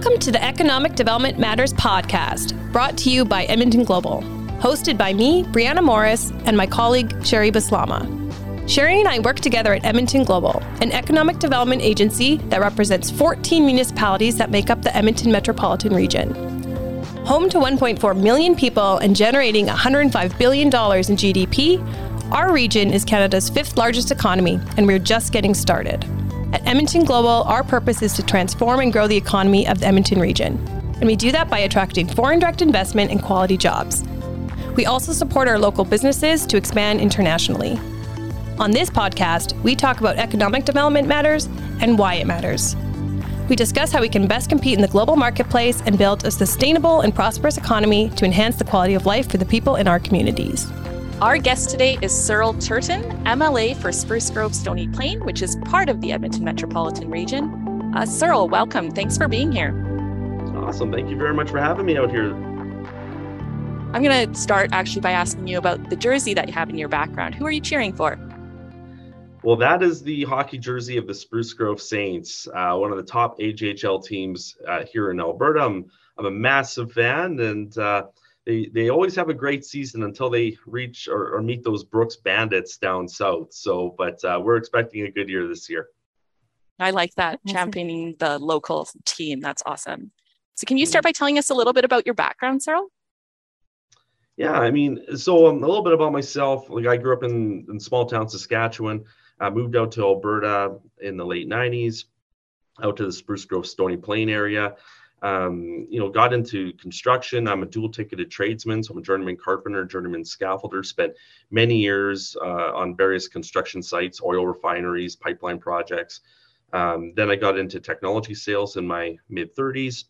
Welcome to the Economic Development Matters podcast, brought to you by Edmonton Global, hosted by me, Brianna Morris, and my colleague, Sherry Baslama. Sherry and I work together at Edmonton Global, an economic development agency that represents 14 municipalities that make up the Edmonton metropolitan region. Home to 1.4 million people and generating $105 billion in GDP, our region is Canada's fifth largest economy, and we're just getting started. At Edmonton Global, our purpose is to transform and grow the economy of the Edmonton region. And we do that by attracting foreign direct investment and quality jobs. We also support our local businesses to expand internationally. On this podcast, we talk about economic development matters and why it matters. We discuss how we can best compete in the global marketplace and build a sustainable and prosperous economy to enhance the quality of life for the people in our communities. Our guest today is Searle Turton, MLA for Spruce Grove Stony Plain, which is part of the Edmonton metropolitan region. Uh, Searle, welcome. Thanks for being here. Awesome. Thank you very much for having me out here. I'm going to start actually by asking you about the jersey that you have in your background. Who are you cheering for? Well, that is the hockey jersey of the Spruce Grove Saints, uh, one of the top AJHL teams uh, here in Alberta. I'm, I'm a massive fan, and uh, they they always have a great season until they reach or, or meet those Brooks Bandits down south. So, but uh, we're expecting a good year this year. I like that championing the local team. That's awesome. So, can you start by telling us a little bit about your background, Searle? Yeah, I mean, so um, a little bit about myself. Like, I grew up in, in small town Saskatchewan. I moved out to Alberta in the late '90s, out to the Spruce Grove Stony Plain area um, you know, got into construction. I'm a dual ticketed tradesman, so I'm a journeyman carpenter, journeyman scaffolder. Spent many years uh, on various construction sites, oil refineries, pipeline projects. Um, then I got into technology sales in my mid 30s.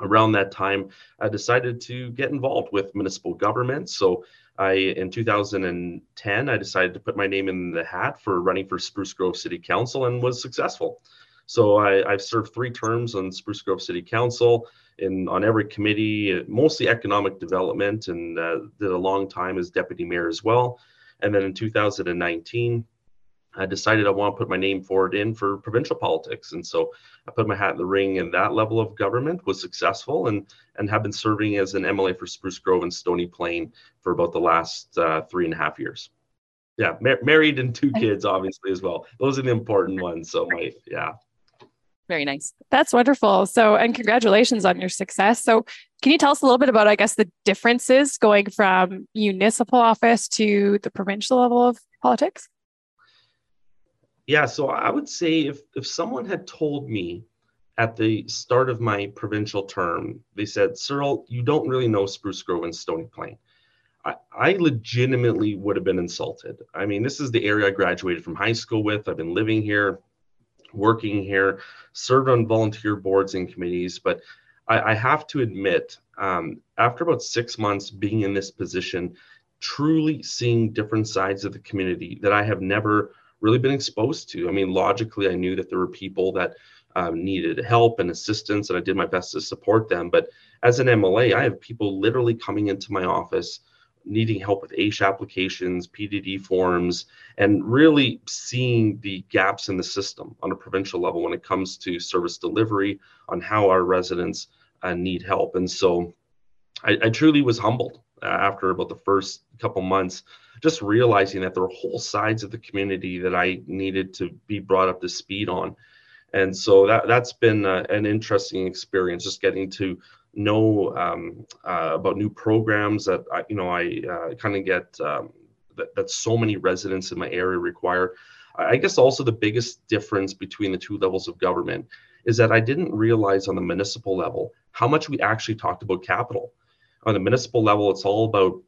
Around that time, I decided to get involved with municipal government. So I, in 2010, I decided to put my name in the hat for running for Spruce Grove City Council and was successful. So I, have served three terms on Spruce Grove City Council in on every committee, mostly economic development, and uh, did a long time as deputy mayor as well. And then in 2019, I decided I want to put my name forward in for provincial politics, and so I put my hat in the ring. And that level of government was successful, and and have been serving as an MLA for Spruce Grove and Stony Plain for about the last uh, three and a half years. Yeah, mar- married and two kids, obviously as well. Those are the important ones. So my yeah. Very nice. That's wonderful. So, and congratulations on your success. So, can you tell us a little bit about, I guess, the differences going from municipal office to the provincial level of politics? Yeah, so I would say if if someone had told me at the start of my provincial term, they said, Searle, you don't really know Spruce Grove and Stony Plain. I, I legitimately would have been insulted. I mean, this is the area I graduated from high school with. I've been living here working here, served on volunteer boards and committees. But I, I have to admit, um, after about six months being in this position, truly seeing different sides of the community that I have never really been exposed to. I mean, logically, I knew that there were people that um, needed help and assistance, and I did my best to support them. But as an MLA, I have people literally coming into my office needing help with AISH applications, PDD forms, and really seeing the gaps in the system on a provincial level when it comes to service delivery on how our residents uh, need help. And so I, I truly was humbled uh, after about the first couple months, just realizing that there were whole sides of the community that I needed to be brought up to speed on. And so that, that's been uh, an interesting experience, just getting to know um, uh, about new programs that I, you know I uh, kind of get um, that, that so many residents in my area require. I guess also the biggest difference between the two levels of government is that I didn't realize on the municipal level how much we actually talked about capital. On the municipal level, it's all about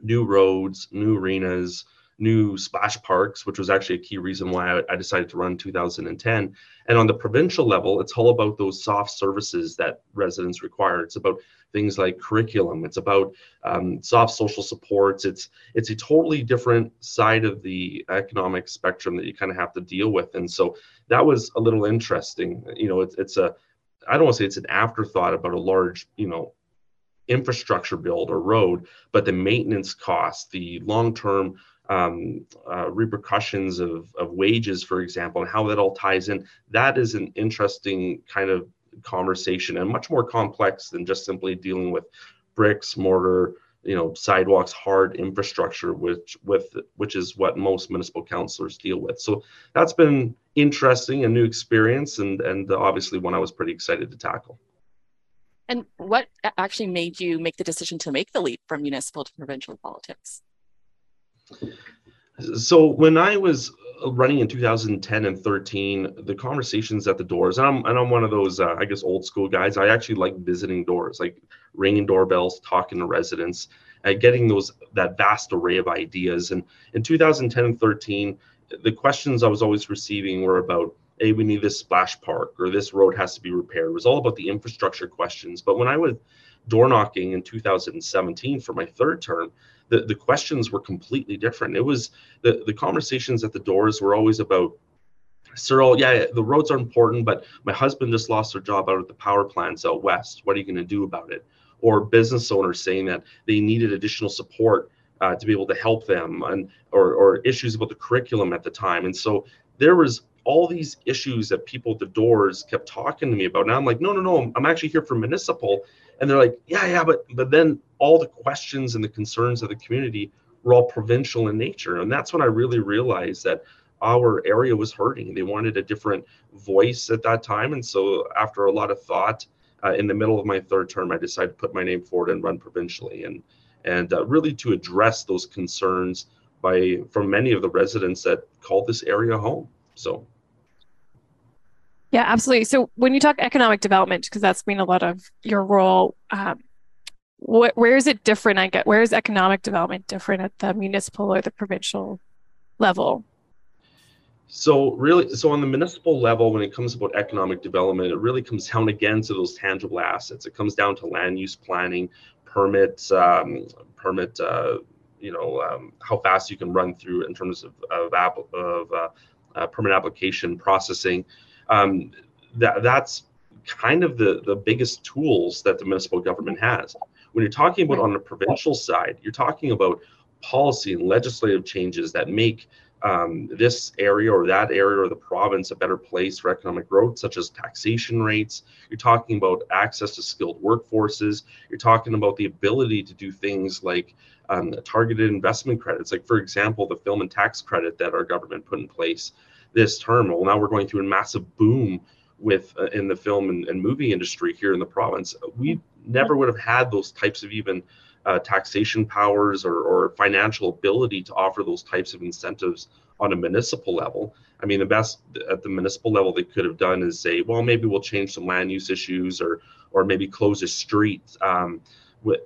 new roads, new arenas, new splash parks, which was actually a key reason why I, decided to run 2010. And on the provincial level, it's all about those soft services that residents require. It's about things like curriculum. It's about um, soft social supports. It's it's a totally different side of the economic spectrum that you kind of have to deal with. And so that was a little interesting. You know, it's it's a I don't want to say it's an afterthought about a large, you know, infrastructure build or road, but the maintenance costs, the long-term um, uh, repercussions of, of wages, for example, and how that all ties in. That is an interesting kind of conversation and much more complex than just simply dealing with bricks, mortar, you know, sidewalks, hard infrastructure, which with which is what most municipal councilors deal with. So that's been interesting, a new experience, and and obviously one I was pretty excited to tackle. And what actually made you make the decision to make the leap from municipal to provincial politics? So when I was running in 2010 and 13, the conversations at the doors, and I'm and I'm one of those uh, I guess old school guys. I actually like visiting doors, like ringing doorbells, talking to residents, uh, getting those that vast array of ideas. And in 2010 and 13, the questions I was always receiving were about, hey, we need this splash park or this road has to be repaired. It was all about the infrastructure questions. But when I was door knocking in 2017 for my third term, the, the questions were completely different. It was the, the conversations at the doors were always about Searle, yeah, the roads are important, but my husband just lost their job out at the power plants out west. What are you going to do about it? Or business owners saying that they needed additional support uh, to be able to help them, and or, or issues about the curriculum at the time. And so there was all these issues that people at the doors kept talking to me about. Now I'm like, no, no, no, I'm actually here for municipal, and they're like yeah yeah but but then all the questions and the concerns of the community were all provincial in nature. And that's when i really realized that our area was hurting. They wanted a different voice at that time. And so after a lot of thought uh, in the middle of my third term i decided to put my name forward and run provincially. And and uh, really to address those concerns by from many of the residents that call this area home. So yeah, absolutely. So when you talk economic development, because that's been a lot of your role, um, wh- where is it different? I get where is economic development different at the municipal or the provincial level? So really, so on the municipal level, when it comes about economic development, it really comes down again to those tangible assets. It comes down to land use planning, permits, um, permit, uh, you know, um, how fast you can run through in terms of of, app, of uh, uh, permit application processing um, that that's kind of the the biggest tools that the municipal government has. When you're talking about on the provincial side, you're talking about policy and legislative changes that make um, this area or that area or the province a better place for economic growth, such as taxation rates. You're talking about access to skilled workforces. You're talking about the ability to do things like um, targeted investment credits, like, for example, the film and tax credit that our government put in place this term. Well, now we're going through a massive boom with uh, in the film and, and, movie industry here in the province. We never would have had those types of even uh, taxation powers or, or financial ability to offer those types of incentives on a municipal level. I mean, the best at the municipal level they could have done is say, well, maybe we'll change some land use issues or or maybe close a street. Um,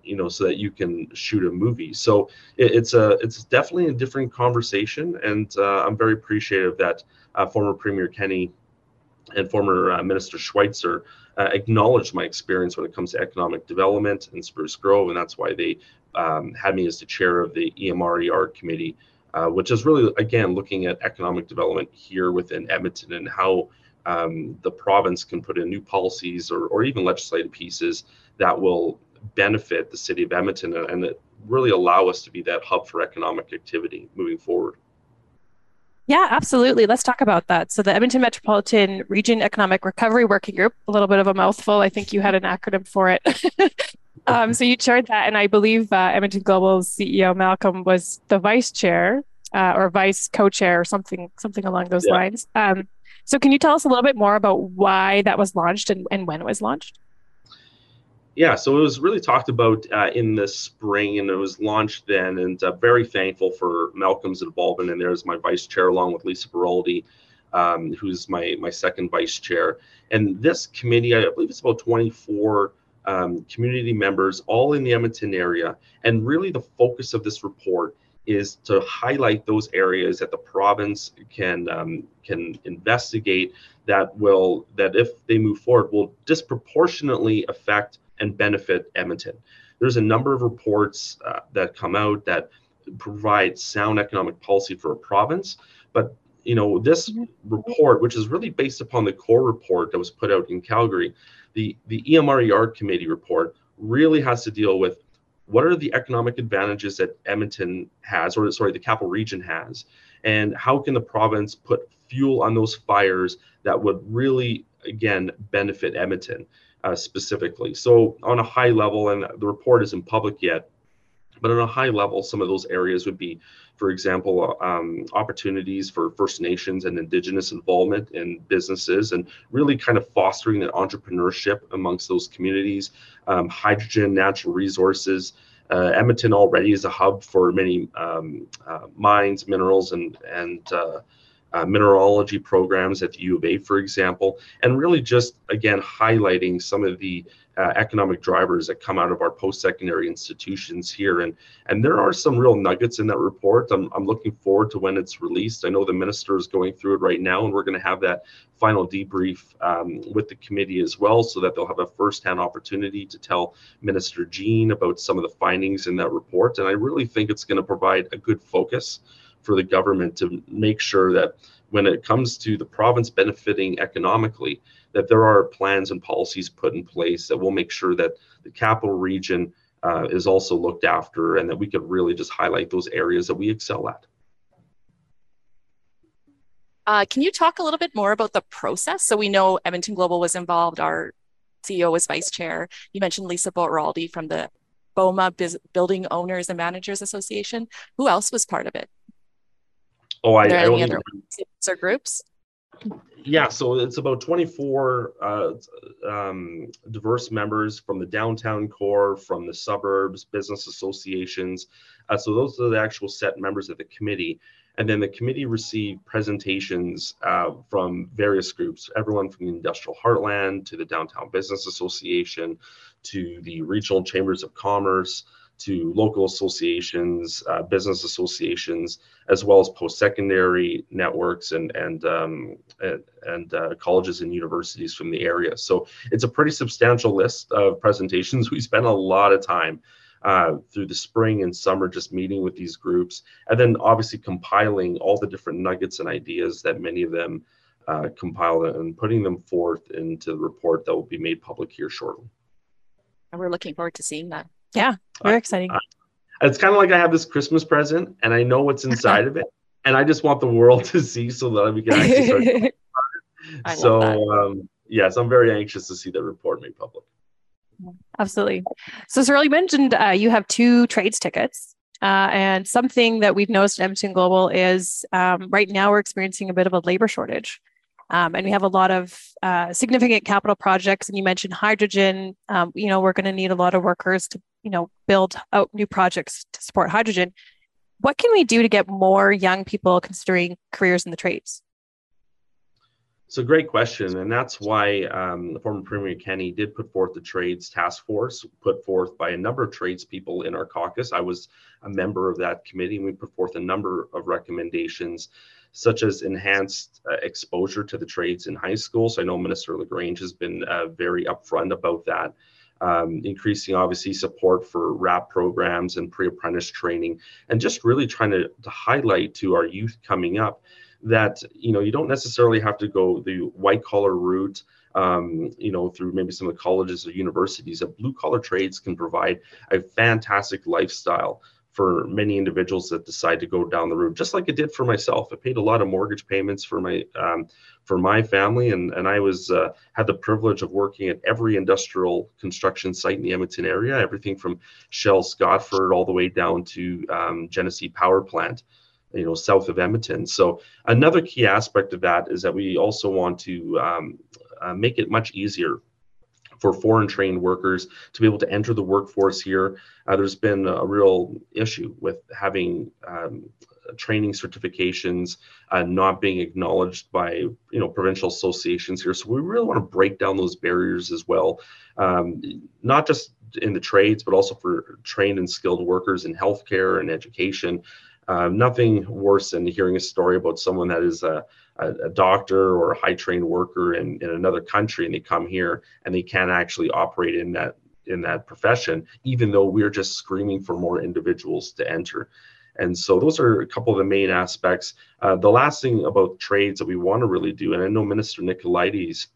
you know, so that you can shoot a movie. So it, it's a it's definitely a different conversation, and uh, I'm very appreciative that uh, former Premier Kenney and former uh, Minister Schweitzer uh, acknowledged my experience when it comes to economic development in Spruce Grove, and that's why they um, had me as the chair of the EMRER committee. Uh, which is really again looking at economic development here within Edmonton and how um, the province can put in new policies or, or even legislative pieces that will benefit the city of Edmonton and, and really allow us to be that hub for economic activity moving forward. Yeah, absolutely. Let's talk about that. So, the Edmonton Metropolitan Region Economic Recovery Working Group, a little bit of a mouthful. I think you had an acronym for it. um, so, you chaired that, and I believe uh, Edmonton Global's CEO Malcolm was the vice chair uh, or vice co-chair or something, something along those yeah. lines. Um, so, can you tell us a little bit more about why that was launched and, and when it was launched? Yeah, so it was really talked about uh, in the spring and it was launched then. And uh, very thankful for Malcolm's involvement in there as my vice chair, along with Lisa Baroldi, um, who's my, my second vice chair. And this committee, I believe it's about 24 um, community members, all in the Edmonton area. And really, the focus of this report is to highlight those areas that the province can um, can investigate that will that if they move forward will disproportionately affect and benefit Edmonton. There's a number of reports uh, that come out that provide sound economic policy for a province, but you know this mm-hmm. report, which is really based upon the core report that was put out in Calgary, the the EMRER committee report really has to deal with what are the economic advantages that Edmonton has, or sorry, the capital region has, and how can the province put fuel on those fires that would really again benefit Edmonton uh, specifically. So on a high level, and the report isn't public yet, but on a high level, some of those areas would be, for example, um, opportunities for First Nations and Indigenous involvement in businesses and really kind of fostering that entrepreneurship amongst those communities, um, hydrogen, natural resources. Uh, Edmonton already is a hub for many um, uh, mines, minerals, and and uh, mineralogy programs at the U of A, for example, and really just again highlighting some of the uh, economic drivers that come out of our post-secondary institutions here. And and there are some real nuggets in that report. I'm, I'm looking forward to when it's released. I know the minister is going through it right now, and we're going to have that final debrief um, with the committee as well, so that they'll have a first-hand opportunity to tell Minister Jean about some of the findings in that report. And I really think it's going to provide a good focus for the government to make sure that when it comes to the province benefiting economically, that there are plans and policies put in place that will make sure that the capital region uh, is also looked after and that we could really just highlight those areas that we excel at. Uh, can you talk a little bit more about the process? So we know Edmonton Global was involved, our CEO was vice chair. You mentioned Lisa Baroldi from the BOMA Building Owners and Managers Association. Who else was part of it? Oh, I, Are there I any only other teams or groups? yeah so it's about 24 uh, um, diverse members from the downtown core from the suburbs business associations uh, so those are the actual set members of the committee and then the committee received presentations uh, from various groups everyone from the industrial heartland to the downtown business association to the regional chambers of commerce to local associations, uh, business associations, as well as post-secondary networks and and um, and, uh, colleges and universities from the area. So it's a pretty substantial list of presentations. We spent a lot of time uh, through the spring and summer just meeting with these groups, and then obviously compiling all the different nuggets and ideas that many of them uh, compiled and putting them forth into the report that will be made public here shortly. And we're looking forward to seeing that. Yeah, very exciting. it's kind of like I have this Christmas present and I know what's inside of it. And I just want the world to see so that we can actually start. so, um, yes, I'm very anxious to see that report made public. Absolutely. So, Searle, you mentioned uh, you have two trades tickets. Uh, and something that we've noticed at Edmonton Global is um, right now we're experiencing a bit of a labor shortage. Um, and we have a lot of uh, significant capital projects. And you mentioned hydrogen. Um, you know, we're going to need a lot of workers to, you know, build out new projects to support hydrogen. What can we do to get more young people considering careers in the trades? It's a great question, and that's why um, the former Premier Kenney did put forth the trades task force, put forth by a number of tradespeople in our caucus. I was a member of that committee, and we put forth a number of recommendations such as enhanced uh, exposure to the trades in high school. So I know Minister LaGrange has been uh, very upfront about that. Um, increasing obviously support for RAP programs and pre-apprentice training, and just really trying to, to highlight to our youth coming up that you know you don't necessarily have to go the white collar route um, you know through maybe some of the colleges or universities. That blue collar trades can provide a fantastic lifestyle for many individuals that decide to go down the route, just like it did for myself. I paid a lot of mortgage payments for my um, for my family, and and I was uh, had the privilege of working at every industrial construction site in the Edmonton area, everything from Shell Scotford all the way down to um, Genesee Power Plant, you know, south of Edmonton. So another key aspect of that is that we also want to um, uh, make it much easier for foreign trained workers to be able to enter the workforce here. Uh, there's been a real issue with having um, training certifications uh, not being acknowledged by you know provincial associations here. So we really want to break down those barriers as well, um, not just in the trades, but also for trained and skilled workers in healthcare and education. Uh, nothing worse than hearing a story about someone that is a a, a doctor or a high trained worker in, in another country and they come here and they can't actually operate in that in that profession, even though we're just screaming for more individuals to enter. And so those are a couple of the main aspects. Uh, the last thing about trades that we want to really do, and I know Minister Nicolaides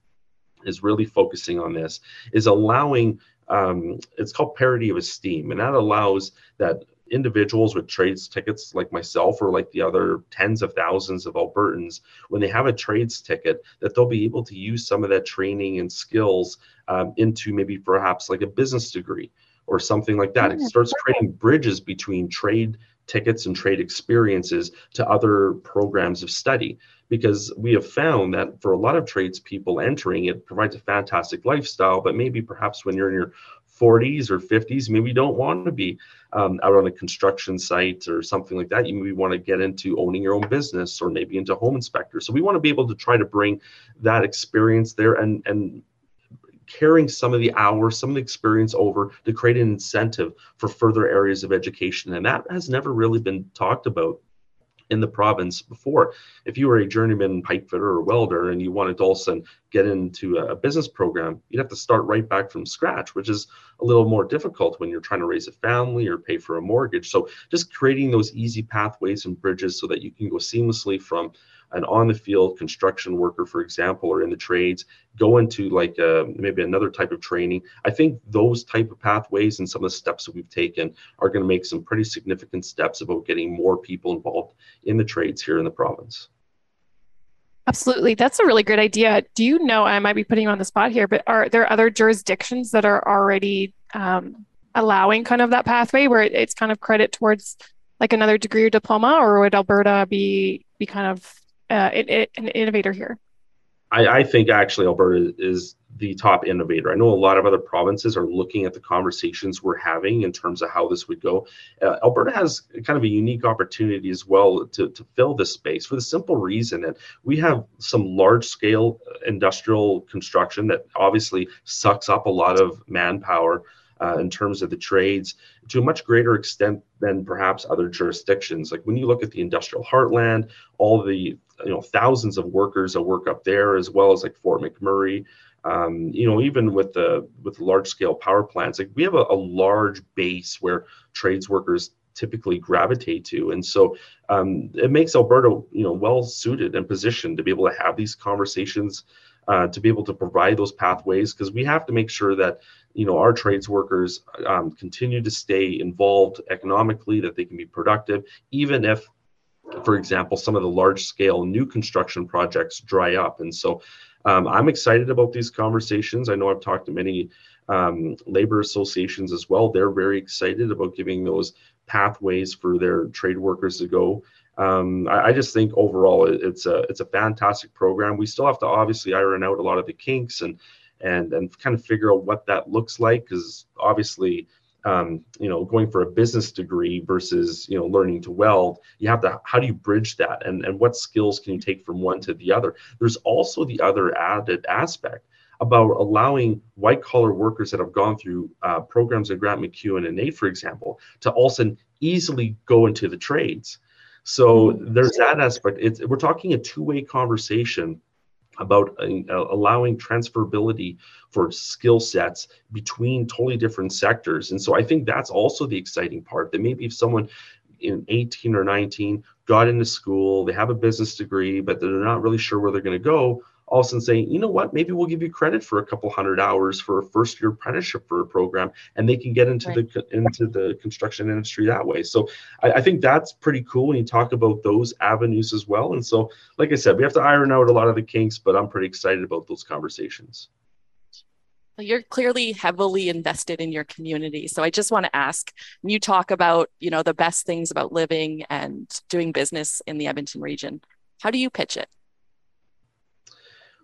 is really focusing on this, is allowing um, it's called parity of esteem, and that allows that individuals with trades tickets like myself or like the other tens of thousands of Albertans, when they have a trades ticket, that they'll be able to use some of that training and skills um, into maybe perhaps like a business degree or something like that. It starts creating bridges between trade tickets and trade experiences to other programs of study because we have found that for a lot of trades people entering it provides a fantastic lifestyle but maybe perhaps when you're in your 40s or 50s maybe you don't want to be um, out on a construction site or something like that you maybe want to get into owning your own business or maybe into home inspector so we want to be able to try to bring that experience there and and carrying some of the hours, some of the experience over to create an incentive for further areas of education. And that has never really been talked about in the province before. If you were a journeyman pipe fitter or welder and you wanted to also get into a business program, you'd have to start right back from scratch, which is a little more difficult when you're trying to raise a family or pay for a mortgage. So just creating those easy pathways and bridges so that you can go seamlessly from an on the field construction worker, for example, or in the trades, go into like uh, maybe another type of training. I think those type of pathways and some of the steps that we've taken are going to make some pretty significant steps about getting more people involved in the trades here in the province. Absolutely. That's a really great idea. Do you know, I might be putting you on the spot here, but are there other jurisdictions that are already um, allowing kind of that pathway where it's kind of credit towards like another degree or diploma, or would Alberta be be kind of uh, it, it, an innovator here? I, I, think actually Alberta is the top innovator. I know a lot of other provinces are looking at the conversations we're having in terms of how this would go. Uh, Alberta has kind of a unique opportunity as well to, to fill this space for the simple reason that we have some large scale industrial construction that obviously sucks up a lot of manpower uh, in terms of the trades to a much greater extent than perhaps other jurisdictions. Like when you look at the industrial heartland, all the you know thousands of workers that work up there, as well as like Fort McMurray. Um, you know, even with the with large scale power plants, like we have a, a large base where trades workers typically gravitate to. And so um, it makes Alberta, you know, well suited and positioned to be able to have these conversations, uh, to be able to provide those pathways, because we have to make sure that you know our trades workers um, continue to stay involved economically that they can be productive even if for example some of the large scale new construction projects dry up. And so um, i'm excited about these conversations. I know i've talked to many um, labor associations as well. They're very excited about giving those pathways for their trade workers to go. Um, I, I, just think overall it's a it's a fantastic program. We still have to obviously iron out a lot of the kinks and and and kind of figure out what that looks like because obviously um, you know going for a business degree versus you know learning to weld you have to how do you bridge that? And and what skills can you take from one to the other? There's also the other added aspect about allowing white collar workers that have gone through uh, programs at Grant MacEwan and NAIT, for example to also easily go into the trades. So mm-hmm. there's that aspect. It's we're talking a two-way conversation about uh, allowing transferability for skill sets between totally different sectors. And so I think that's also the exciting part that maybe if someone in 18 or 19 got into school, they have a business degree, but they're not really sure where they're going to go, all of a sudden saying, you know what, maybe we'll give you credit for a couple hundred hours for a first year apprenticeship for a program, and they can get into right. the into the construction industry that way. So I, I, think that's pretty cool when you talk about those avenues as well. And so, like I said, we have to iron out a lot of the kinks, but I'm pretty excited about those conversations. You're clearly heavily invested in your community. So I just want to ask, when you talk about, you know, the best things about living and doing business in the Edmonton region, how do you pitch it?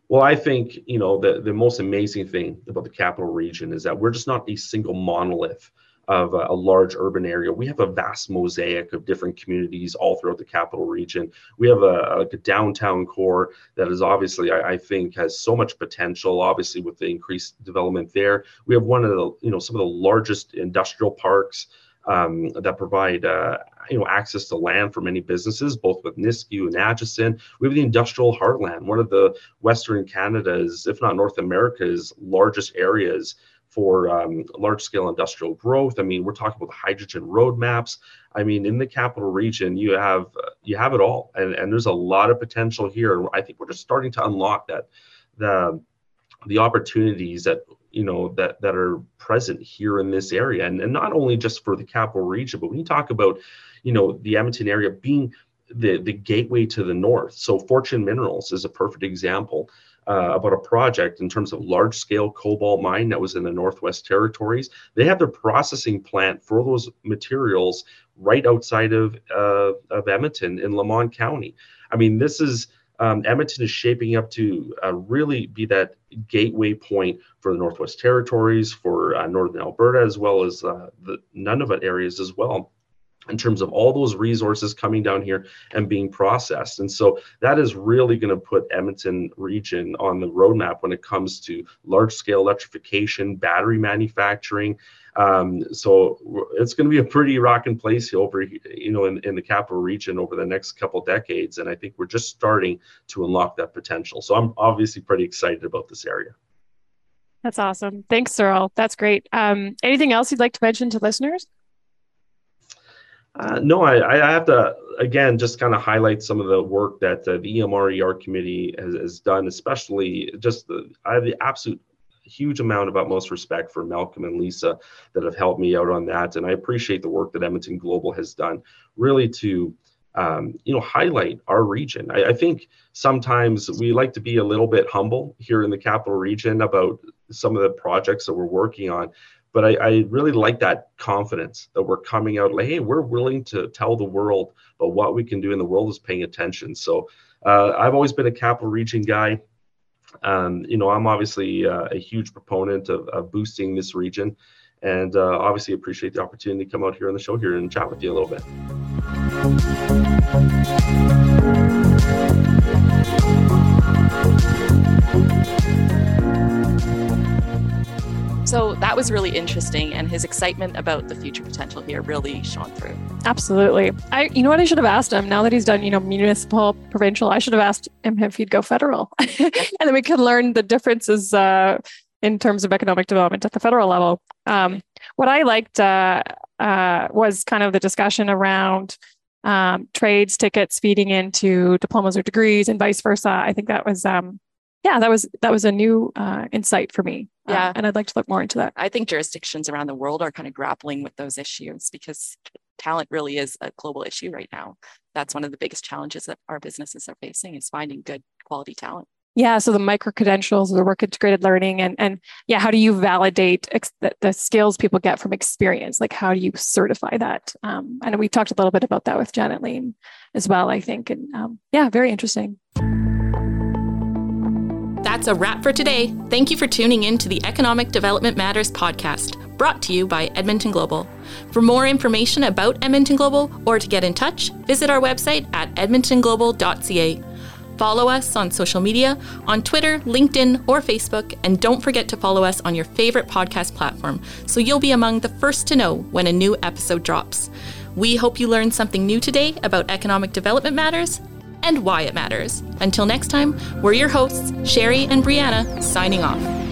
Well, I think you know the the most amazing thing about the capital region is that we're just not a single monolith of a, a, large urban area. We have a vast mosaic of different communities all throughout the capital region. We have a, a downtown core that is obviously, I, I, think, has so much potential. Obviously, with the increased development there, we have one of the you know some of the largest industrial parks um, that provide uh, you know access to land for many businesses, both with Nisku and Acheson. We have the industrial heartland, one of the Western Canada's, if not North America's, largest areas for um, large scale industrial growth. I mean, we're talking about the hydrogen roadmaps. I mean, in the capital region, you have you have it all, and, and there's a lot of potential here. I think we're just starting to unlock that the the opportunities that you know that that are present here in this area and, and not only just for the capital region but when you talk about you know the edmonton area being the the gateway to the north so fortune minerals is a perfect example uh, about a project in terms of large scale cobalt mine that was in the Northwest Territories. They have their processing plant for those materials right outside of, uh, of Edmonton in Lamont County. I mean, this is um, Edmonton is shaping up to uh, really be that gateway point for the Northwest Territories, for uh, Northern Alberta, as well as uh, the Nunavut areas as well in terms of all those resources coming down here and being processed. And so that is really going to put Edmonton region on the roadmap when it comes to large scale electrification, battery manufacturing. Um, so it's going to be a pretty rocking place over, you know, in, in the capital region over the next couple decades. And I think we're just starting to unlock that potential. So I'm obviously pretty excited about this area. That's awesome. Thanks, Searle. That's great. Um, anything else you'd like to mention to listeners? Uh, no, I, I have to again just kind of highlight some of the work that uh, the EMR committee has, has, done, especially just the I have the absolute huge amount of utmost respect for Malcolm and Lisa that have helped me out on that, and I appreciate the work that Edmonton Global has done, really to um, you know highlight our region. I, I think sometimes we like to be a little bit humble here in the capital region about some of the projects that we're working on. But I, I, really like that confidence that we're coming out like hey we're willing to tell the world about what we can do and the world is paying attention. So uh, i've always been a capital region guy um, you know i'm obviously uh, a huge proponent of, of, boosting this region and uh, obviously appreciate the opportunity to come out here on the show here and chat with you a little bit that was really interesting, and his excitement about the future potential here really shone through. Absolutely. I, you know what, I should have asked him now that he's done, you know, municipal, provincial. I should have asked him if he'd go federal, and then we could learn the differences uh, in terms of economic development at the federal level. Um, what I liked uh, uh, was kind of the discussion around um, trades tickets feeding into diplomas or degrees, and vice versa. I think that was um, yeah, that was that was a new uh, insight for me. Uh, yeah, and I'd like to look more into that. I think jurisdictions around the world are kind of grappling with those issues because talent really is a global issue right now. That's one of the biggest challenges that our businesses are facing is finding good quality talent. Yeah, so the micro credentials, the work integrated learning, and and yeah, how do you validate ex- the, the, skills people get from experience? Like, how do you certify that? Um, and we talked a little bit about that with Janet Lean as well, I think, and um, yeah, very interesting. That's a wrap for today. Thank you for tuning in to the Economic Development Matters podcast, brought to you by Edmonton Global. For more information about Edmonton Global or to get in touch, visit our website at edmontonglobal.ca. Follow us on social media on Twitter, LinkedIn, or Facebook, and don't forget to follow us on your favorite podcast platform so you'll be among the first to know when a new episode drops. We hope you learned something new today about economic development matters and why it matters. Until next time, we're your hosts, Sherry and Brianna, signing off.